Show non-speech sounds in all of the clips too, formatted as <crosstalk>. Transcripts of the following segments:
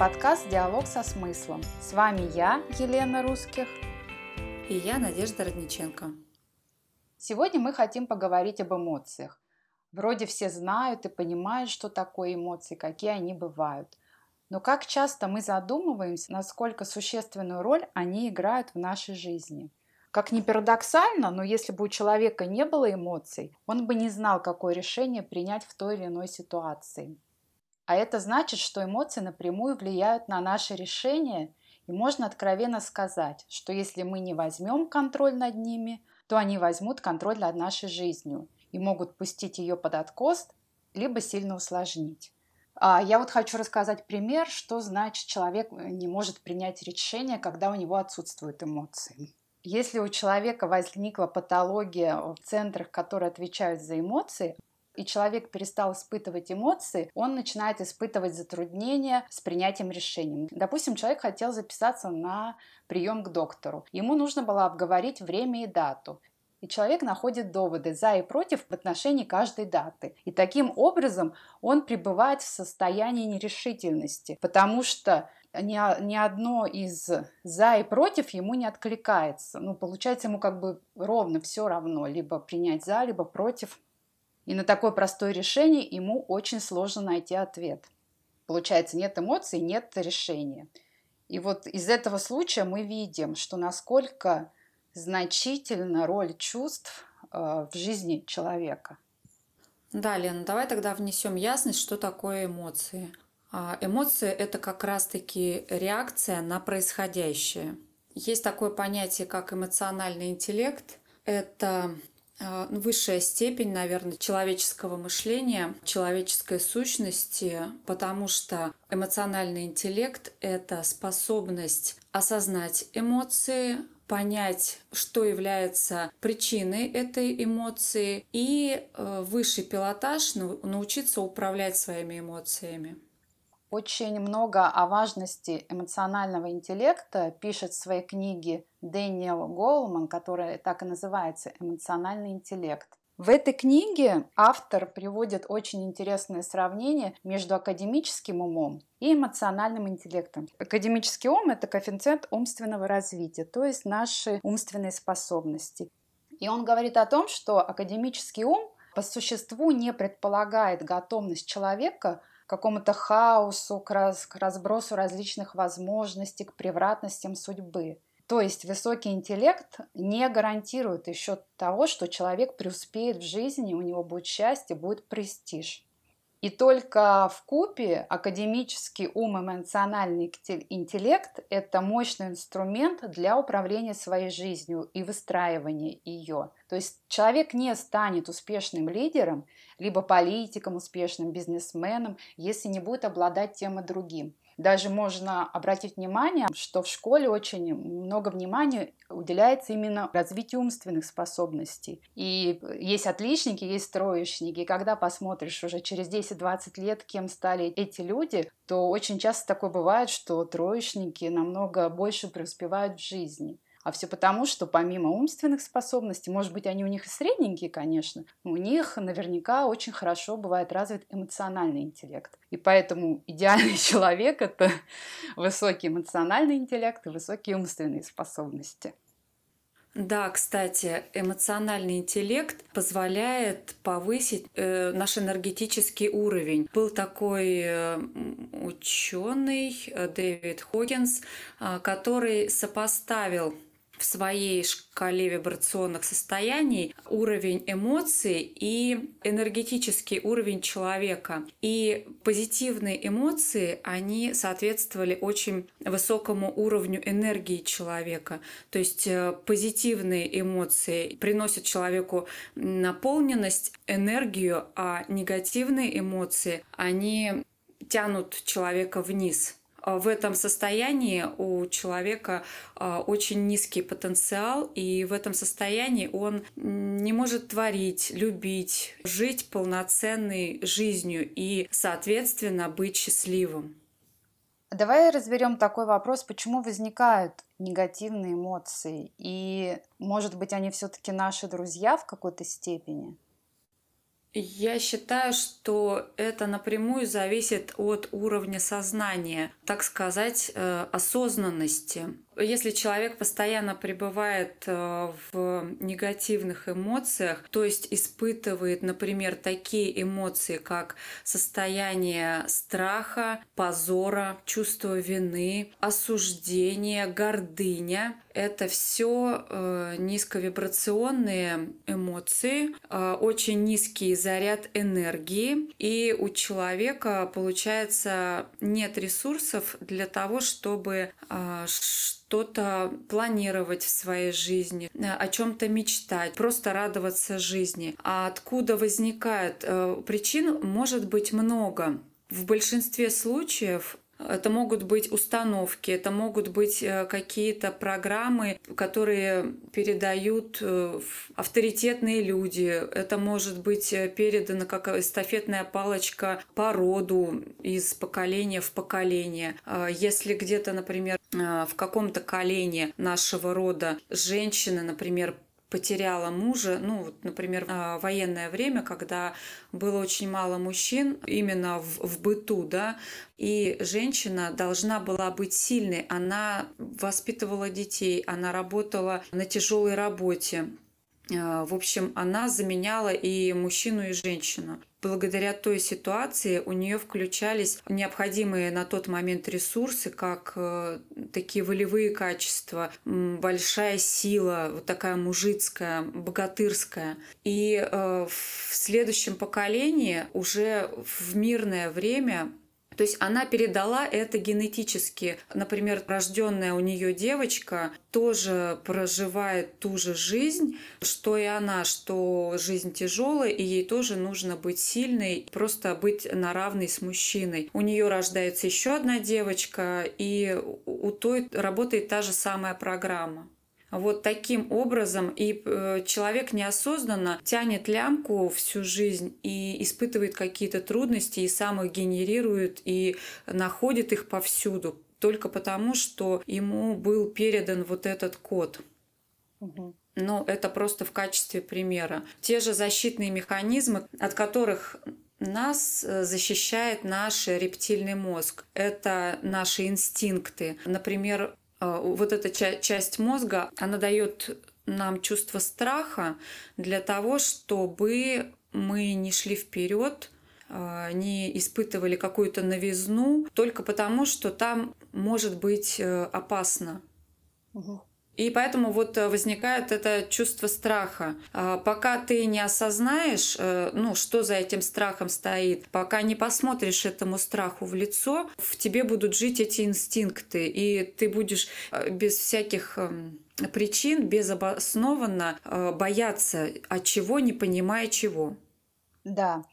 подкаст «Диалог со смыслом». С вами я, Елена Русских. И я, Надежда Родниченко. Сегодня мы хотим поговорить об эмоциях. Вроде все знают и понимают, что такое эмоции, какие они бывают. Но как часто мы задумываемся, насколько существенную роль они играют в нашей жизни – как ни парадоксально, но если бы у человека не было эмоций, он бы не знал, какое решение принять в той или иной ситуации. А это значит, что эмоции напрямую влияют на наши решения, и можно откровенно сказать, что если мы не возьмем контроль над ними, то они возьмут контроль над нашей жизнью и могут пустить ее под откос, либо сильно усложнить. А я вот хочу рассказать пример, что значит человек не может принять решение, когда у него отсутствуют эмоции. Если у человека возникла патология в центрах, которые отвечают за эмоции, и человек перестал испытывать эмоции, он начинает испытывать затруднения с принятием решений. Допустим, человек хотел записаться на прием к доктору. Ему нужно было обговорить время и дату. И человек находит доводы за и против в отношении каждой даты. И таким образом он пребывает в состоянии нерешительности, потому что ни, ни одно из за и против ему не откликается. Ну, получается, ему как бы ровно все равно, либо принять за, либо против. И на такое простое решение ему очень сложно найти ответ. Получается, нет эмоций, нет решения. И вот из этого случая мы видим, что насколько значительна роль чувств э, в жизни человека. Да, Лена, давай тогда внесем ясность, что такое эмоции. А эмоция – это как раз-таки реакция на происходящее. Есть такое понятие, как эмоциональный интеллект. Это высшая степень, наверное, человеческого мышления, человеческой сущности, потому что эмоциональный интеллект – это способность осознать эмоции, понять, что является причиной этой эмоции, и э, высший пилотаж научиться управлять своими эмоциями. Очень много о важности эмоционального интеллекта пишет в своей книге Дэниел Голман, которая так и называется «Эмоциональный интеллект». В этой книге автор приводит очень интересное сравнение между академическим умом и эмоциональным интеллектом. Академический ум – это коэффициент умственного развития, то есть наши умственные способности. И он говорит о том, что академический ум по существу не предполагает готовность человека какому-то хаосу, к, раз, к разбросу различных возможностей, к превратностям судьбы. То есть высокий интеллект не гарантирует еще того, что человек преуспеет в жизни, у него будет счастье, будет престиж. И только в купе академический ум эмоциональный интеллект – это мощный инструмент для управления своей жизнью и выстраивания ее. То есть человек не станет успешным лидером, либо политиком, успешным бизнесменом, если не будет обладать тем и другим. Даже можно обратить внимание, что в школе очень много внимания уделяется именно развитию умственных способностей. И есть отличники, есть троечники. И когда посмотришь уже через 10-20 лет, кем стали эти люди, то очень часто такое бывает, что троечники намного больше преуспевают в жизни. А все потому, что помимо умственных способностей, может быть, они у них и средненькие, конечно, но у них наверняка очень хорошо бывает развит эмоциональный интеллект. И поэтому идеальный <laughs> человек – это высокий эмоциональный интеллект и высокие умственные способности. Да, кстати, эмоциональный интеллект позволяет повысить э, наш энергетический уровень. Был такой э, ученый э, Дэвид Хоггинс, э, который сопоставил в своей шкале вибрационных состояний уровень эмоций и энергетический уровень человека. И позитивные эмоции, они соответствовали очень высокому уровню энергии человека. То есть э, позитивные эмоции приносят человеку наполненность, энергию, а негативные эмоции, они тянут человека вниз. А, в этом состоянии у человека а, очень низкий потенциал, и в этом состоянии он не может творить, любить, жить полноценной жизнью и, соответственно, быть счастливым. Давай разберем такой вопрос, почему возникают негативные эмоции, и, может быть, они все-таки наши друзья в какой-то степени? Я считаю, что это напрямую зависит от уровня сознания, так сказать, э, осознанности. Если человек постоянно пребывает э, в негативных эмоциях, то есть испытывает, например, такие эмоции, как состояние страха, позора, чувство вины, осуждение, гордыня, это все э, низковибрационные эмоции, э, очень низкий заряд энергии, и у человека получается нет ресурсов для того, чтобы что-то планировать в своей жизни, э, о чем-то мечтать, просто радоваться жизни. А откуда возникает э, причин, может быть много. В большинстве случаев это могут быть установки, это могут быть э, какие-то программы, которые передают э, авторитетные люди. Это может быть э, передано как эстафетная палочка по роду из поколения в поколение. А если где-то, например, в каком-то колене нашего рода женщины, например, потеряла мужа, ну, вот, например, в военное время, когда было очень мало мужчин именно в, в быту, да, и женщина должна была быть сильной, она воспитывала детей, она работала на тяжелой работе, а, в общем, она заменяла и мужчину, и женщину. Благодаря той ситуации у нее включались необходимые на тот момент ресурсы, как э, такие волевые качества, большая сила, вот такая мужицкая, богатырская. И э, в следующем поколении уже в мирное время то есть она передала это генетически. Например, рожденная у нее девочка тоже проживает ту же жизнь, что и она, что жизнь тяжелая, и ей тоже нужно быть сильной, просто быть на равной с мужчиной. У нее рождается еще одна девочка, и у той работает та же самая программа. Вот таким образом и э, человек неосознанно тянет лямку всю жизнь и испытывает какие-то трудности и сам их генерирует и находит их повсюду только потому, что ему был передан вот этот код. Угу. Но это просто в качестве примера. Те же защитные механизмы, от которых нас э, защищает наш рептильный мозг. Это наши инстинкты. Например, вот эта часть мозга, она дает нам чувство страха для того, чтобы мы не шли вперед, а, не испытывали какую-то новизну, только потому, что там может быть э, опасно. Угу. И поэтому вот э, возникает это чувство страха. А, пока ты не осознаешь, э, ну, что за этим страхом стоит, пока не посмотришь этому страху в лицо, в тебе будут жить эти инстинкты, и ты будешь э, без всяких эм, причин, безобоснованно бояться от чего, не понимая чего. Да.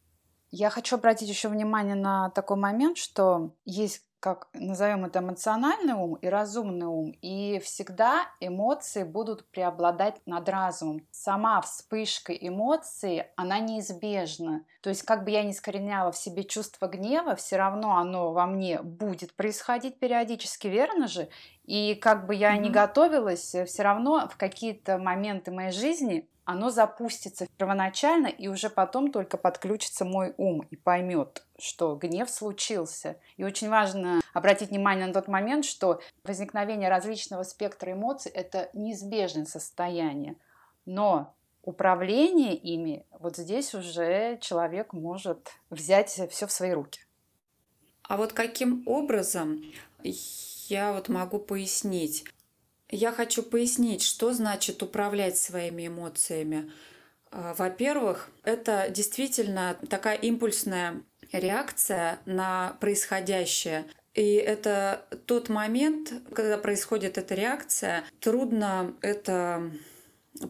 Я хочу обратить еще внимание на такой момент, что есть как назовем это эмоциональный ум и разумный ум, и всегда эмоции будут преобладать над разумом. Сама вспышка эмоций, она неизбежна. То есть, как бы я ни скореняла в себе чувство гнева, все равно оно во мне будет происходить периодически, верно же? И как бы я mm-hmm. не готовилась, все равно в какие-то моменты моей жизни оно запустится первоначально, и уже потом только подключится мой ум и поймет, что гнев случился. И очень важно обратить внимание на тот момент, что возникновение различного спектра эмоций – это неизбежное состояние. Но управление ими, вот здесь уже человек может взять все в свои руки. А вот каким образом я вот могу пояснить? Я хочу пояснить, что значит управлять своими эмоциями. А, во-первых, это действительно такая импульсная реакция на происходящее. И это тот момент, когда происходит эта реакция, трудно это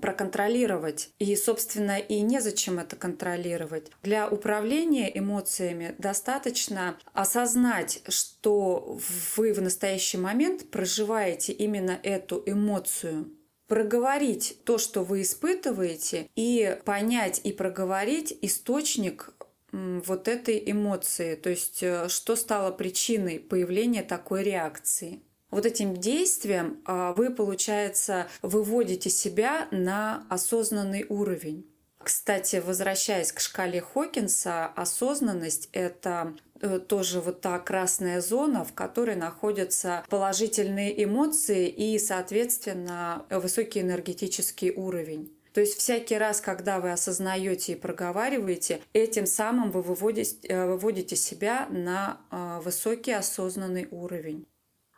проконтролировать. И, собственно, и незачем это контролировать. Для управления эмоциями достаточно осознать, что вы в настоящий момент проживаете именно эту эмоцию проговорить то, что вы испытываете, и понять и проговорить источник вот этой эмоции, то есть э, что стало причиной появления такой реакции. Вот этим действием а, вы, получается, выводите себя на осознанный уровень. Кстати, возвращаясь к шкале Хокинса, осознанность — это э, тоже вот та красная зона, в которой находятся положительные эмоции и, соответственно, высокий энергетический уровень. То есть всякий раз, когда вы осознаете и проговариваете, этим самым вы выводите, э, выводите себя на э, высокий осознанный уровень.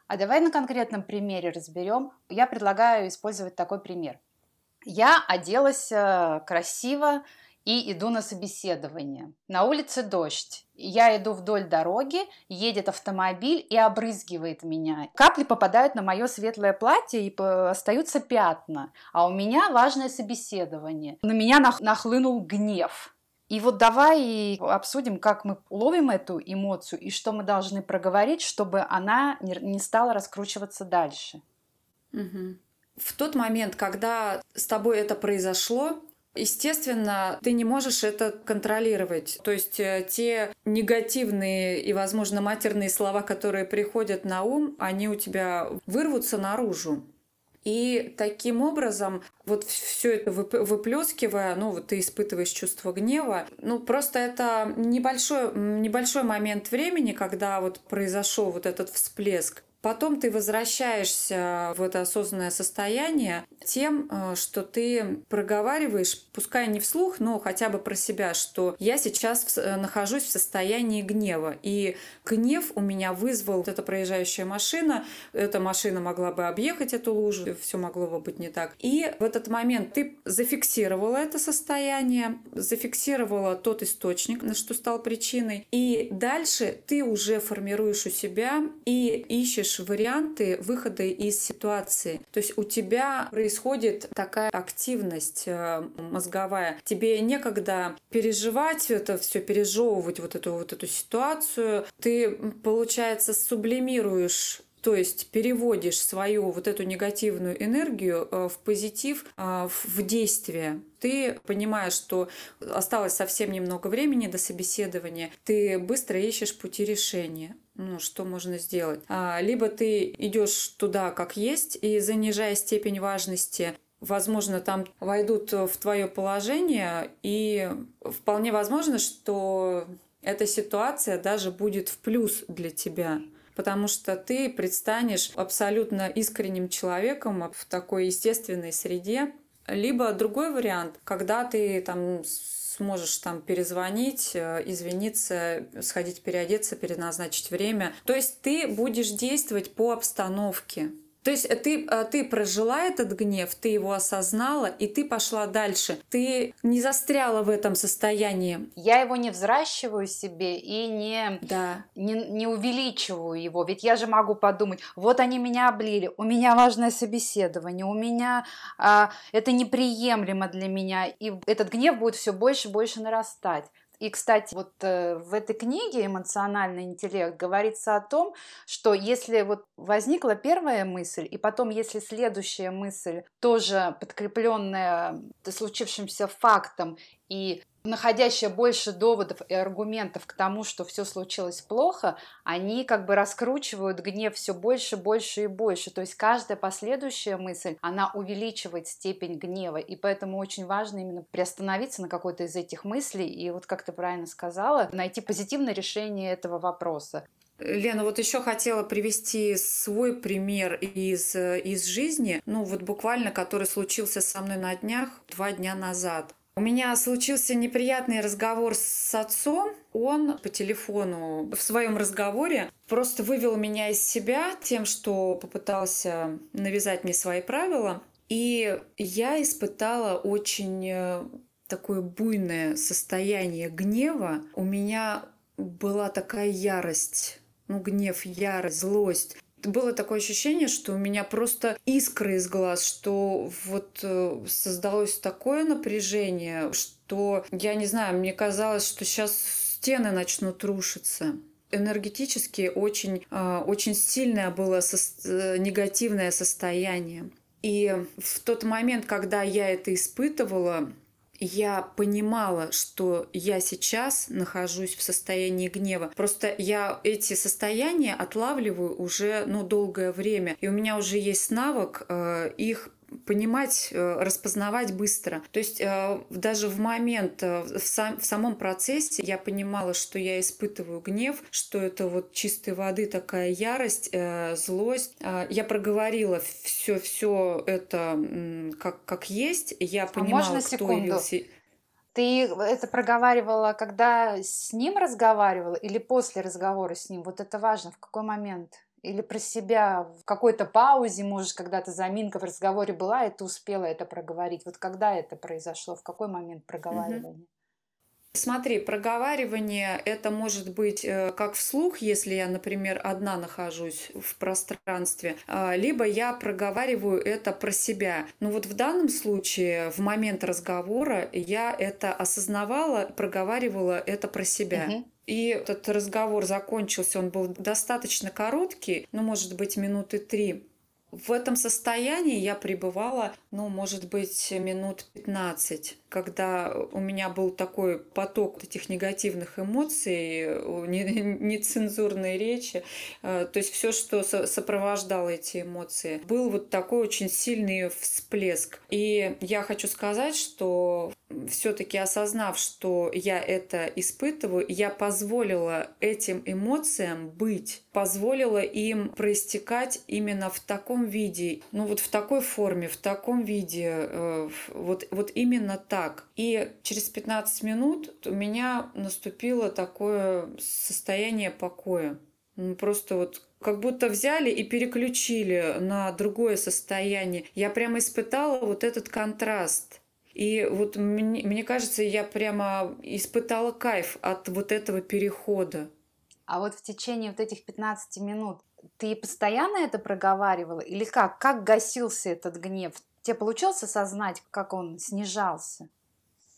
А давай на конкретном примере разберем. Я предлагаю использовать такой пример. Я оделась э, красиво, и иду на собеседование. На улице дождь. Я иду вдоль дороги, едет автомобиль и обрызгивает меня. Капли попадают на мое светлое платье и остаются пятна. А у меня важное собеседование. На меня нахлынул гнев. И вот давай обсудим, как мы ловим эту эмоцию и что мы должны проговорить, чтобы она не стала раскручиваться дальше. Угу. В тот момент, когда с тобой это произошло, Естественно, ты не можешь это контролировать. То есть э, те негативные и, возможно, матерные слова, которые приходят на ум, они у тебя вырвутся наружу. И таким образом, вот все это выплескивая, ну, вот ты испытываешь чувство гнева. Ну, просто это небольшой, небольшой момент времени, когда вот произошел вот этот всплеск. Потом ты возвращаешься в это осознанное состояние тем, э, что ты проговариваешь, пускай не вслух, но хотя бы про себя, что я сейчас э, нахожусь в состоянии гнева. И гнев у меня вызвал вот эта проезжающая машина. Эта машина могла бы объехать эту лужу, все могло бы быть не так. И в этот момент ты зафиксировала это состояние, зафиксировала тот источник, на что стал причиной. И дальше ты уже формируешь у себя и ищешь ищешь варианты выхода из ситуации. То есть у тебя происходит такая активность э, мозговая. Тебе некогда переживать это все, пережевывать вот эту вот эту ситуацию. Ты, получается, сублимируешь то есть переводишь свою вот эту негативную энергию э, в позитив, э, в действие. Ты понимаешь, что осталось совсем немного времени до собеседования, ты быстро ищешь пути решения ну, что можно сделать. А, либо ты идешь туда как есть и занижая степень важности, возможно, там войдут в твое положение, и вполне возможно, что эта ситуация даже будет в плюс для тебя потому что ты предстанешь абсолютно искренним человеком в такой естественной среде. Либо другой вариант, когда ты там сможешь там перезвонить, э, извиниться, сходить переодеться, переназначить время. То есть ты будешь действовать по обстановке. То есть ты, э, ты прожила этот гнев, ты его осознала, и ты пошла дальше. Ты не застряла в этом состоянии. Я его не взращиваю себе и не, да. не, не увеличиваю его. Ведь я же могу подумать, вот они меня облили, у меня важное собеседование, у меня а, это неприемлемо для меня. И этот гнев будет все больше и больше нарастать. И, кстати, вот э, в этой книге «Эмоциональный интеллект» говорится о том, что если вот возникла первая мысль, и потом, если следующая мысль тоже подкрепленная случившимся фактом и находящая больше доводов и аргументов к тому, что все случилось плохо, они как бы раскручивают гнев все больше, больше и больше. То есть каждая последующая мысль, она увеличивает степень гнева. И поэтому очень важно именно приостановиться на какой-то из этих мыслей и вот, как ты правильно сказала, найти позитивное решение этого вопроса. Лена, вот еще хотела привести свой пример из, из жизни, ну вот буквально, который случился со мной на днях, два дня назад. У меня случился неприятный разговор с отцом. Он по телефону в своем разговоре просто вывел меня из себя тем, что попытался навязать мне свои правила. И я испытала очень э, такое буйное состояние гнева. У меня была такая ярость, ну, гнев, ярость, злость было такое ощущение, что у меня просто искры из глаз, что вот э, создалось такое напряжение, что, я не знаю, мне казалось, что сейчас стены начнут рушиться энергетически очень, э, очень сильное было со- негативное состояние. И в тот момент, когда я это испытывала, я понимала, что я сейчас нахожусь в состоянии гнева. Просто я эти состояния отлавливаю уже ну, долгое время. И у меня уже есть навык э, их понимать, э, распознавать быстро. То есть э, даже в момент, э, в, сам, в самом процессе я понимала, что я испытываю гнев, что это вот чистой воды такая ярость, злость. Я проговорила все, все это как, как есть. Я а понимала, можно кто секунду? явился. Ты это проговаривала, когда с ним разговаривала или после разговора с ним? Вот это важно, в какой момент? Или про себя в какой-то паузе, может, когда-то заминка в разговоре была, и ты успела это проговорить. Вот когда это произошло, в какой момент проговаривания? Угу. Смотри, проговаривание это может быть э, как вслух, если я, например, одна нахожусь в пространстве, э, либо я проговариваю это про себя. Но вот в данном случае, в момент разговора, я это осознавала, проговаривала это про себя. Угу. И этот разговор закончился, он был достаточно короткий, ну, может быть, минуты три. В этом состоянии я пребывала, ну, может быть, минут 15 когда у меня был такой поток этих негативных эмоций, <laughs> нецензурной речи, э, то есть все, что сопровождало эти эмоции, был вот такой очень сильный всплеск. И я хочу сказать, что все-таки осознав, что я это испытываю, я позволила этим эмоциям быть, позволила им проистекать именно в таком виде, ну вот в такой форме, в таком виде, э, вот, вот именно так. И через 15 минут у меня наступило такое состояние покоя. Просто вот как будто взяли и переключили на другое состояние. Я прямо испытала вот этот контраст. И вот мне, мне кажется, я прямо испытала кайф от вот этого перехода. А вот в течение вот этих 15 минут ты постоянно это проговаривала? Или как? Как гасился этот гнев? Тебе получилось осознать, как он снижался?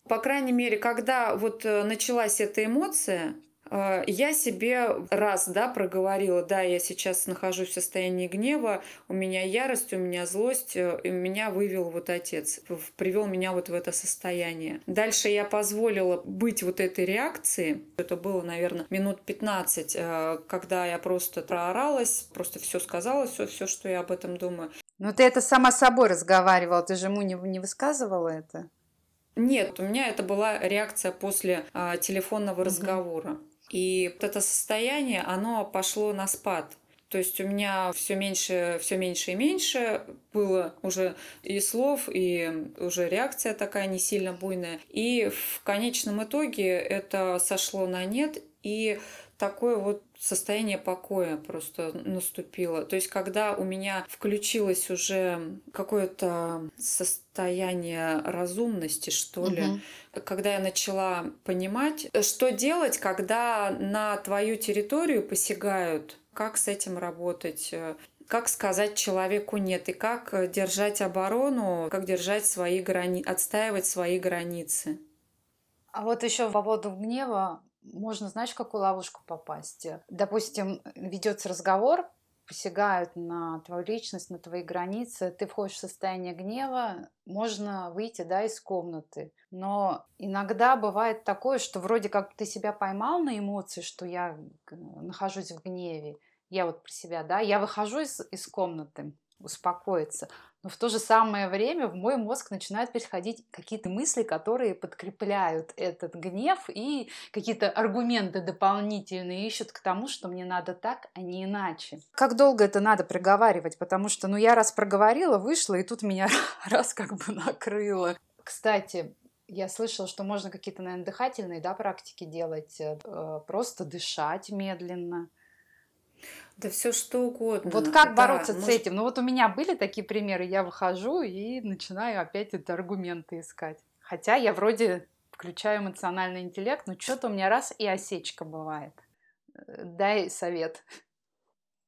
По крайней мере, когда вот э, началась эта эмоция, я себе раз, да, проговорила, да, я сейчас нахожусь в состоянии гнева, у меня ярость, у меня злость, э, и меня вывел вот отец, привел меня вот в это состояние. Дальше я позволила быть вот этой реакции. Это было, наверное, минут 15, когда я просто прооралась, просто все сказала, все, все, что я об этом думаю. Ну ты это сама собой разговаривала, ты же ему не, не высказывала это? Нет, у меня это была реакция после а, телефонного разговора. И вот это состояние, оно пошло на спад. То есть у меня все меньше, все меньше и меньше было уже и слов, и уже реакция такая не сильно буйная. И в конечном итоге это сошло на нет, и такое вот состояние покоя просто наступило. То есть, когда у меня включилось уже какое-то состояние разумности, что ли, угу. когда я начала понимать, что делать, когда на твою территорию посягают, как с этим работать, как сказать человеку нет и как держать оборону, как держать свои грани, отстаивать свои границы. А вот еще по поводу гнева можно, знаешь, в какую ловушку попасть? Допустим, ведется разговор, посягают на твою личность, на твои границы, ты входишь в состояние гнева, можно выйти да, из комнаты. Но иногда бывает такое, что вроде как ты себя поймал на эмоции, что я нахожусь в гневе, я вот про себя, да, я выхожу из, из комнаты, успокоиться. Но в то же самое время в мой мозг начинают приходить какие-то мысли, которые подкрепляют этот гнев и какие-то аргументы дополнительные ищут к тому, что мне надо так, а не иначе. Как долго это надо проговаривать? Потому что, ну, я раз проговорила, вышла, и тут меня <laughs> раз как бы накрыло. Кстати, я слышала, что можно какие-то, наверное, дыхательные да, практики делать, э, просто дышать медленно да все что угодно. Вот как да, бороться может... с этим? Ну вот у меня были такие примеры, я выхожу и начинаю опять это аргументы искать. Хотя я вроде включаю эмоциональный интеллект, но что-то у меня раз и осечка бывает. Э, дай совет.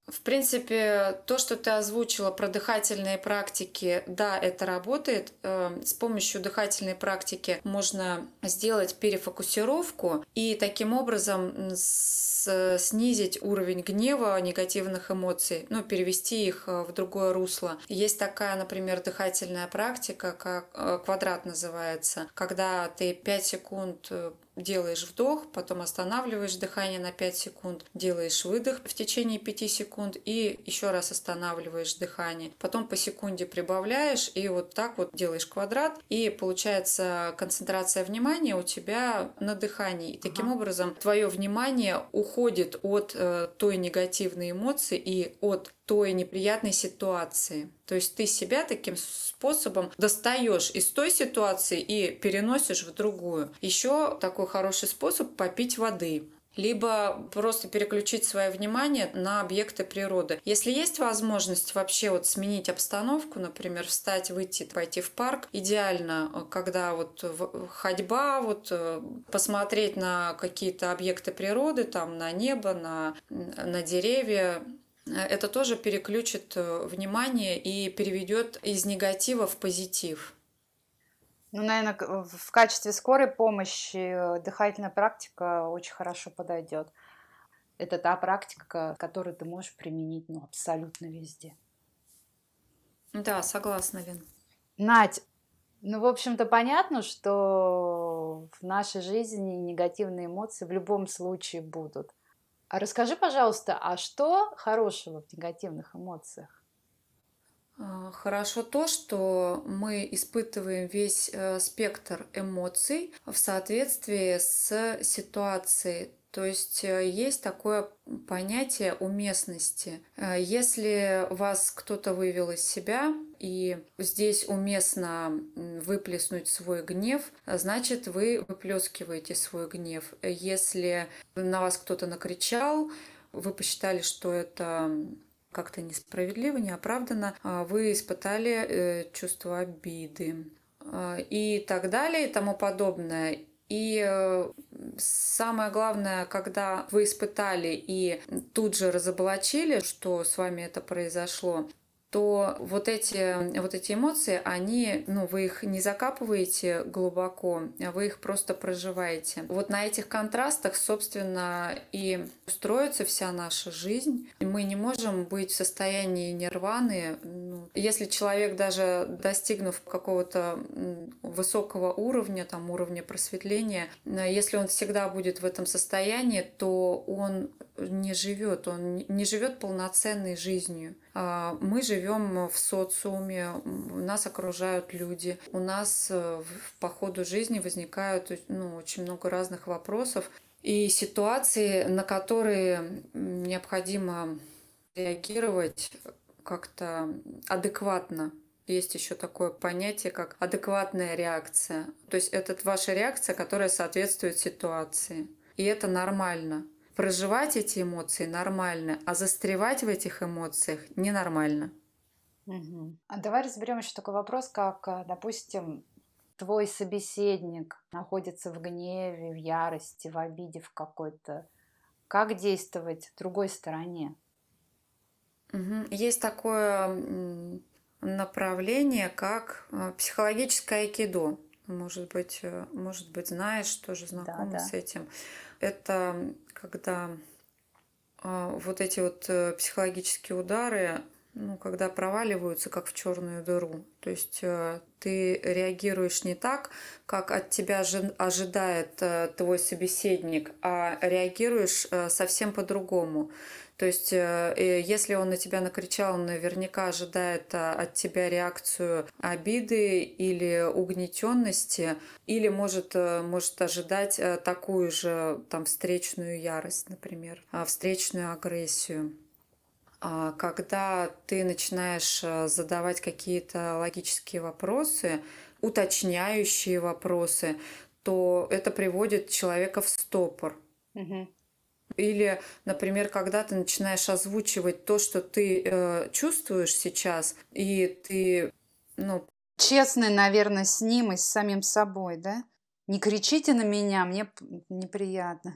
В принципе, то, что ты озвучила про дыхательные практики, да, это работает. Эм, с помощью дыхательной практики можно сделать перефокусировку и таким образом снизить уровень гнева, негативных эмоций, ну, перевести их э, в другое русло. Есть такая, например, дыхательная практика, как э, квадрат называется, когда ты 5 секунд э, делаешь вдох, потом останавливаешь дыхание на 5 секунд, делаешь выдох в течение 5 секунд и еще раз останавливаешь дыхание. Потом по секунде прибавляешь и вот так вот делаешь квадрат, и получается концентрация внимания у тебя на дыхании. И таким ага. образом твое внимание уходит от э, той негативной эмоции и от той неприятной ситуации. То есть ты себя таким способом достаешь из той ситуации и переносишь в другую. Еще такой хороший способ попить воды либо просто переключить свое внимание на объекты природы. Если есть возможность вообще вот сменить обстановку, например, встать, выйти, пойти в парк, идеально, когда вот ходьба, вот э, посмотреть на какие-то объекты природы, там на небо, на, на деревья, это тоже переключит э, внимание и переведет из негатива в позитив. Ну, наверное, в качестве скорой помощи э, дыхательная практика очень хорошо подойдет. Это та практика, которую ты можешь применить ну, абсолютно везде. Да, согласна, Лен. Надь, ну, в общем-то, понятно, что в нашей жизни негативные эмоции в любом случае будут. А расскажи, пожалуйста, а что хорошего в негативных эмоциях? А, хорошо то, что мы испытываем весь э, спектр эмоций в соответствии с ситуацией. То есть э, есть такое понятие уместности. Э, если вас кто-то вывел из себя, и здесь уместно выплеснуть свой гнев, значит, вы выплескиваете свой гнев. Если на вас кто-то накричал, вы посчитали, что это как-то несправедливо, неоправданно, а вы испытали э, чувство обиды и так далее и тому подобное. И э, самое главное, когда вы испытали и тут же разоблачили, что с вами это произошло, то вот эти, вот эти эмоции, они, ну, вы их не закапываете глубоко, а вы их просто проживаете. Вот на этих контрастах, собственно, и строится вся наша жизнь. Мы не можем быть в состоянии нирваны. Ну, если человек даже достигнув какого-то высокого уровня, там, уровня просветления, если он всегда будет в этом состоянии, то он не живет, он не живет полноценной жизнью. А, мы живем в социуме, нас окружают люди, у нас э, по ходу жизни возникают ну, очень много разных вопросов и ситуации, на которые необходимо реагировать как-то адекватно. Есть еще такое понятие, как адекватная реакция. То есть это ваша реакция, которая соответствует ситуации. И это нормально. Проживать эти эмоции нормально, а застревать в этих эмоциях ненормально. Угу. А давай разберем еще такой вопрос, как, э, допустим, твой собеседник находится в гневе, в ярости, в обиде в какой-то. Как действовать другой стороне? Угу. Есть такое направление, как э, психологическое айкидо. Может быть, э, может быть, знаешь, тоже знакома да, да. с этим. Это когда а, вот эти вот э, психологические удары, ну, когда проваливаются, как в черную дыру. То есть э, ты реагируешь не так, как от тебя ожидает твой собеседник, а реагируешь совсем по-другому. То есть, э, если он на тебя накричал, он наверняка ожидает а, от тебя реакцию обиды или угнетенности, или может, э, может ожидать э, такую же там, встречную ярость, например, а, встречную агрессию а, когда ты начинаешь задавать какие-то логические вопросы, уточняющие вопросы, то это приводит человека в стопор. Угу. Или, например, когда ты начинаешь озвучивать то, что ты э, чувствуешь сейчас, и ты, ну... Честный, наверное, с ним и с самим собой, да? Не кричите на меня, мне неприятно.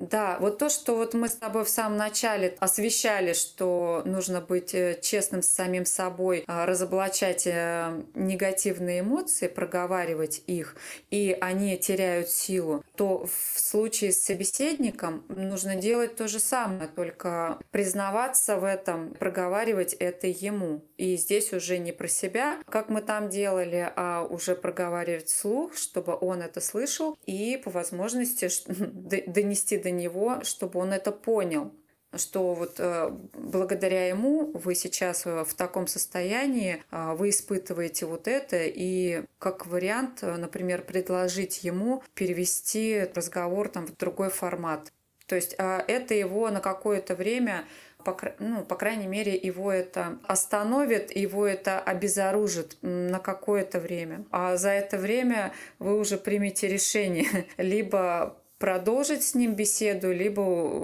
Да, вот то, что вот мы с тобой в самом начале освещали, что нужно быть э, честным с самим собой, а, разоблачать э, негативные эмоции, проговаривать их, и они теряют силу, то в случае с собеседником нужно делать то же самое, только признаваться в этом, проговаривать это ему. И здесь уже не про себя, как мы там делали, а уже проговаривать вслух, чтобы он это слышал, и по возможности <laughs> донести до него, чтобы он это понял что вот э, благодаря ему вы сейчас э, в таком состоянии, э, вы испытываете вот это, и как вариант, э, например, предложить ему перевести разговор там в другой формат. То есть э, это его на какое-то время по, ну, по крайней мере, его это остановит, его это обезоружит на какое-то время. А за это время вы уже примете решение <laughs> либо продолжить с ним беседу, либо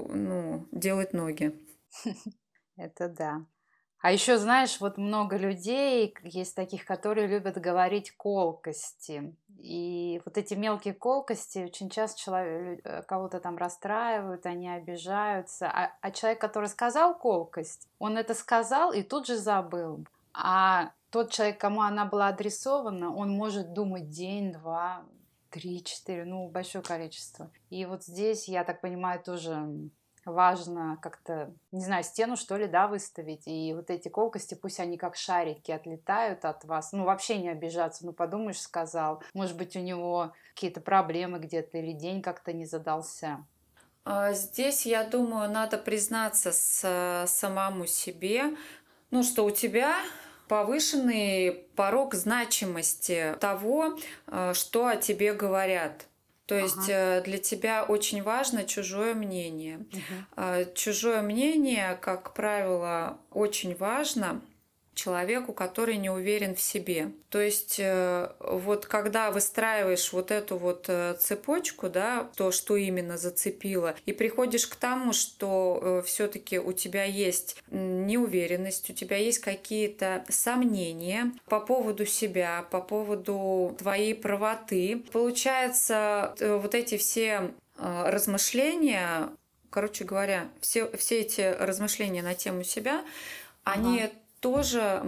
ну, делать ноги. <laughs> Это да. А еще, знаешь, вот много людей есть таких, которые любят говорить колкости. И вот эти мелкие колкости очень часто человек, э, кого-то там расстраивают, они обижаются. А, а человек, который сказал колкость, он это сказал и тут же забыл. А тот человек, кому она была адресована, он может думать день-два, 3-4, ну, большое количество. И вот здесь, я так понимаю, тоже важно как-то, не знаю, стену, что ли, да, выставить. И вот эти колкости, пусть они как шарики отлетают от вас. Ну, вообще не обижаться. Ну, подумаешь, сказал. Может быть, у него какие-то проблемы где-то или день как-то не задался. А, здесь, я думаю, надо признаться с, самому себе, ну, что у тебя повышенный порог значимости того, э, что о тебе говорят. То есть ага. Э, для тебя очень важно чужое мнение. Угу. Чужое мнение, как правило, очень важно человеку, который не уверен в себе. То есть э, вот когда выстраиваешь вот эту вот э, цепочку, да, то, что именно зацепило, и приходишь к тому, что э, все-таки у тебя есть неуверенность, у тебя есть какие-то сомнения по поводу себя, по поводу твоей правоты, получается вот эти все размышления, короче говоря, все, все эти размышления на тему себя, ага. Тоже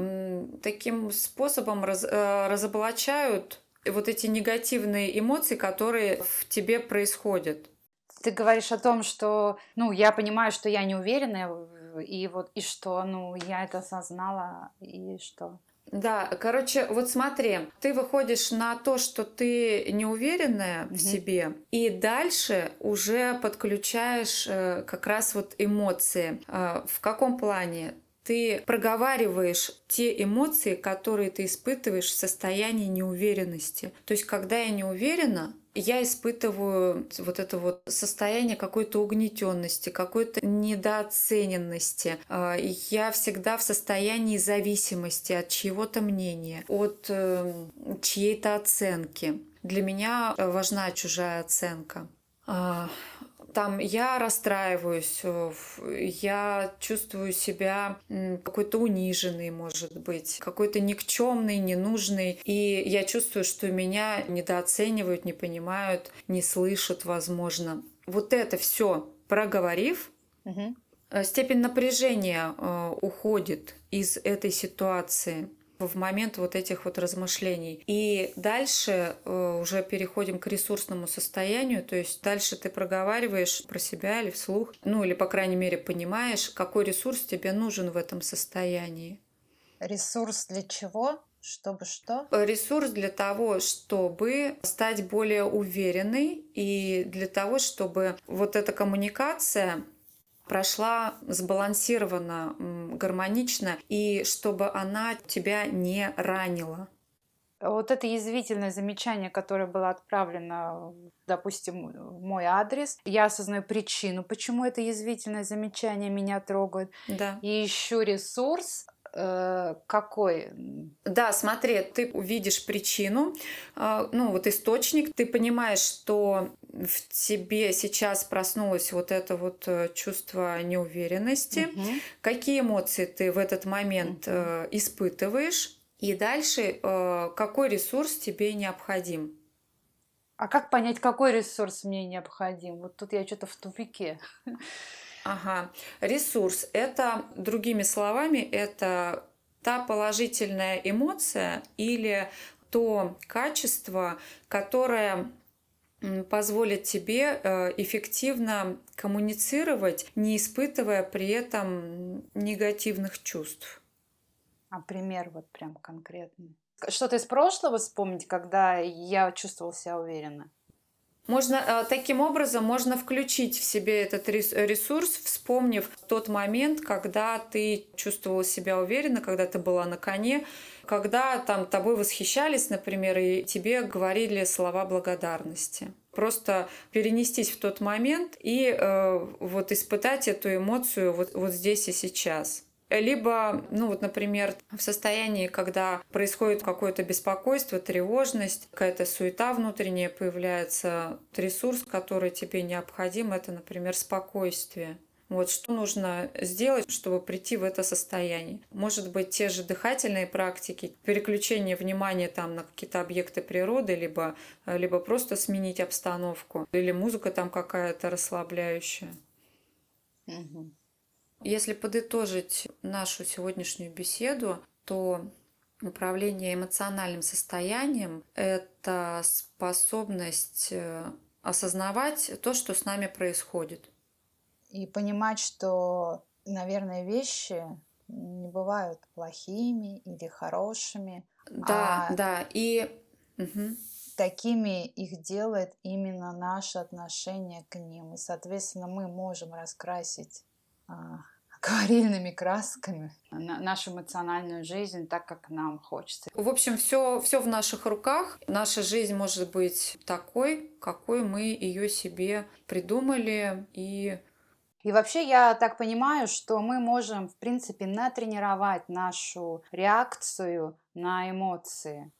таким способом раз, э, разоблачают вот эти негативные эмоции, которые в тебе происходят. Ты говоришь о том, что, ну, я понимаю, что я не уверена, и вот, и что, ну, я это осознала, и что? Да, короче, вот смотри, ты выходишь на то, что ты неуверенная mm-hmm. в себе, и дальше уже подключаешь э, как раз вот эмоции. Э, в каком плане? Ты проговариваешь те эмоции, которые ты испытываешь в состоянии неуверенности. То есть, когда я не уверена, я испытываю вот это вот состояние какой-то угнетенности, какой-то недооцененности. А, я всегда в состоянии зависимости от чьего-то мнения, от эм, чьей-то оценки. Для меня важна чужая оценка. Там я расстраиваюсь, э, я чувствую себя какой-то униженный, может быть, какой-то никчемный, ненужный, и я чувствую, что меня недооценивают, не понимают, не слышат, возможно. Вот это все проговорив, угу. степень напряжения э, уходит из этой ситуации в момент вот этих вот размышлений. И дальше э, уже переходим к ресурсному состоянию, то есть дальше ты проговариваешь про себя или вслух, ну или по крайней мере понимаешь, какой ресурс тебе нужен в этом состоянии. Ресурс для чего? Чтобы что? Ресурс для того, чтобы стать более уверенной и для того, чтобы вот эта коммуникация прошла сбалансированно, гармонично, и чтобы она тебя не ранила. Вот это язвительное замечание, которое было отправлено, допустим, в мой адрес, я осознаю причину, почему это язвительное замечание меня трогает. Да. И ищу ресурс, Э, какой? Да, смотри, ты увидишь причину, э, ну вот источник, ты понимаешь, что в тебе сейчас проснулось вот это вот э, чувство неуверенности, угу. какие эмоции ты в этот момент угу. испытываешь, и дальше какой ресурс тебе необходим. А как понять, какой ресурс мне необходим? Вот тут я что-то в тупике. Ага. Ресурс – это, другими словами, это та положительная эмоция или то качество, которое позволит тебе э, эффективно коммуницировать, не испытывая при этом негативных чувств. А пример вот прям конкретный. Что-то из прошлого вспомнить, когда я чувствовал себя уверенно? Можно э, таким образом можно включить в себе этот ресурс, вспомнив тот момент, когда ты чувствовала себя уверенно, когда ты была на коне, когда там тобой восхищались, например, и тебе говорили слова благодарности. Просто перенестись в тот момент и э, вот испытать эту эмоцию вот, вот здесь и сейчас. Либо, ну вот, например, в состоянии, когда происходит какое-то беспокойство, тревожность, какая-то суета внутренняя появляется, ресурс, который тебе необходим, это, например, спокойствие. Вот что нужно сделать, чтобы прийти в это состояние. Может быть, те же дыхательные практики, переключение внимания там на какие-то объекты природы, либо, либо просто сменить обстановку, или музыка там какая-то расслабляющая. Угу. Если подытожить нашу сегодняшнюю беседу, то управление эмоциональным состоянием – это способность э, осознавать то, что с нами происходит. И понимать, что, наверное, вещи не бывают плохими или хорошими. Да, а да. И угу. такими их делает именно наше отношение к ним. И, соответственно, мы можем раскрасить <laughs> акварельными красками нашу эмоциональную жизнь так, как нам хочется. В общем, все, все в наших руках. Наша жизнь может быть такой, какой мы ее себе придумали и и вообще я так понимаю, что мы можем, в принципе, натренировать нашу реакцию на эмоции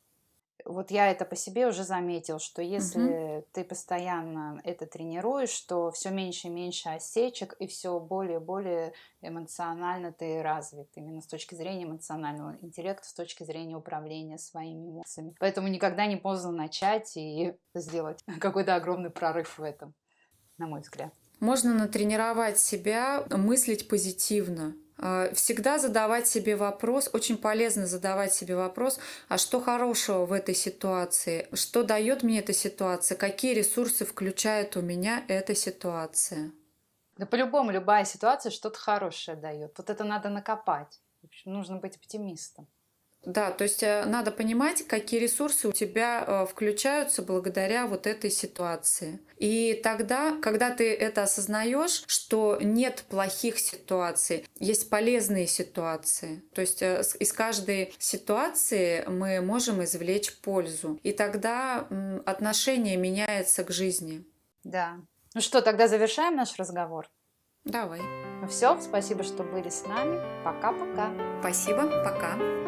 вот я это по себе уже заметил, что если угу. ты постоянно это тренируешь, то все меньше и меньше осечек, и все более и более эмоционально ты развит, именно с точки зрения эмоционального интеллекта, с точки зрения управления своими эмоциями. Поэтому никогда не поздно начать и сделать <laughs> какой-то огромный прорыв в этом, на мой взгляд. Можно натренировать себя мыслить позитивно, всегда задавать себе вопрос, очень полезно задавать себе вопрос, а что хорошего в этой ситуации, что дает мне эта ситуация, какие ресурсы включает у меня эта ситуация. Да по-любому любая ситуация что-то хорошее дает. Вот это надо накопать. В общем, нужно быть оптимистом. Да, то есть э, надо понимать, какие ресурсы у тебя э, включаются благодаря вот этой ситуации. И тогда, когда ты это осознаешь, что нет плохих ситуаций, есть полезные ситуации. То есть э, из каждой ситуации мы можем извлечь пользу. И тогда отношение меняется к жизни. Да. Ну что, тогда завершаем наш разговор? Давай. Ну все, спасибо, что были с нами. Пока-пока. Спасибо, пока.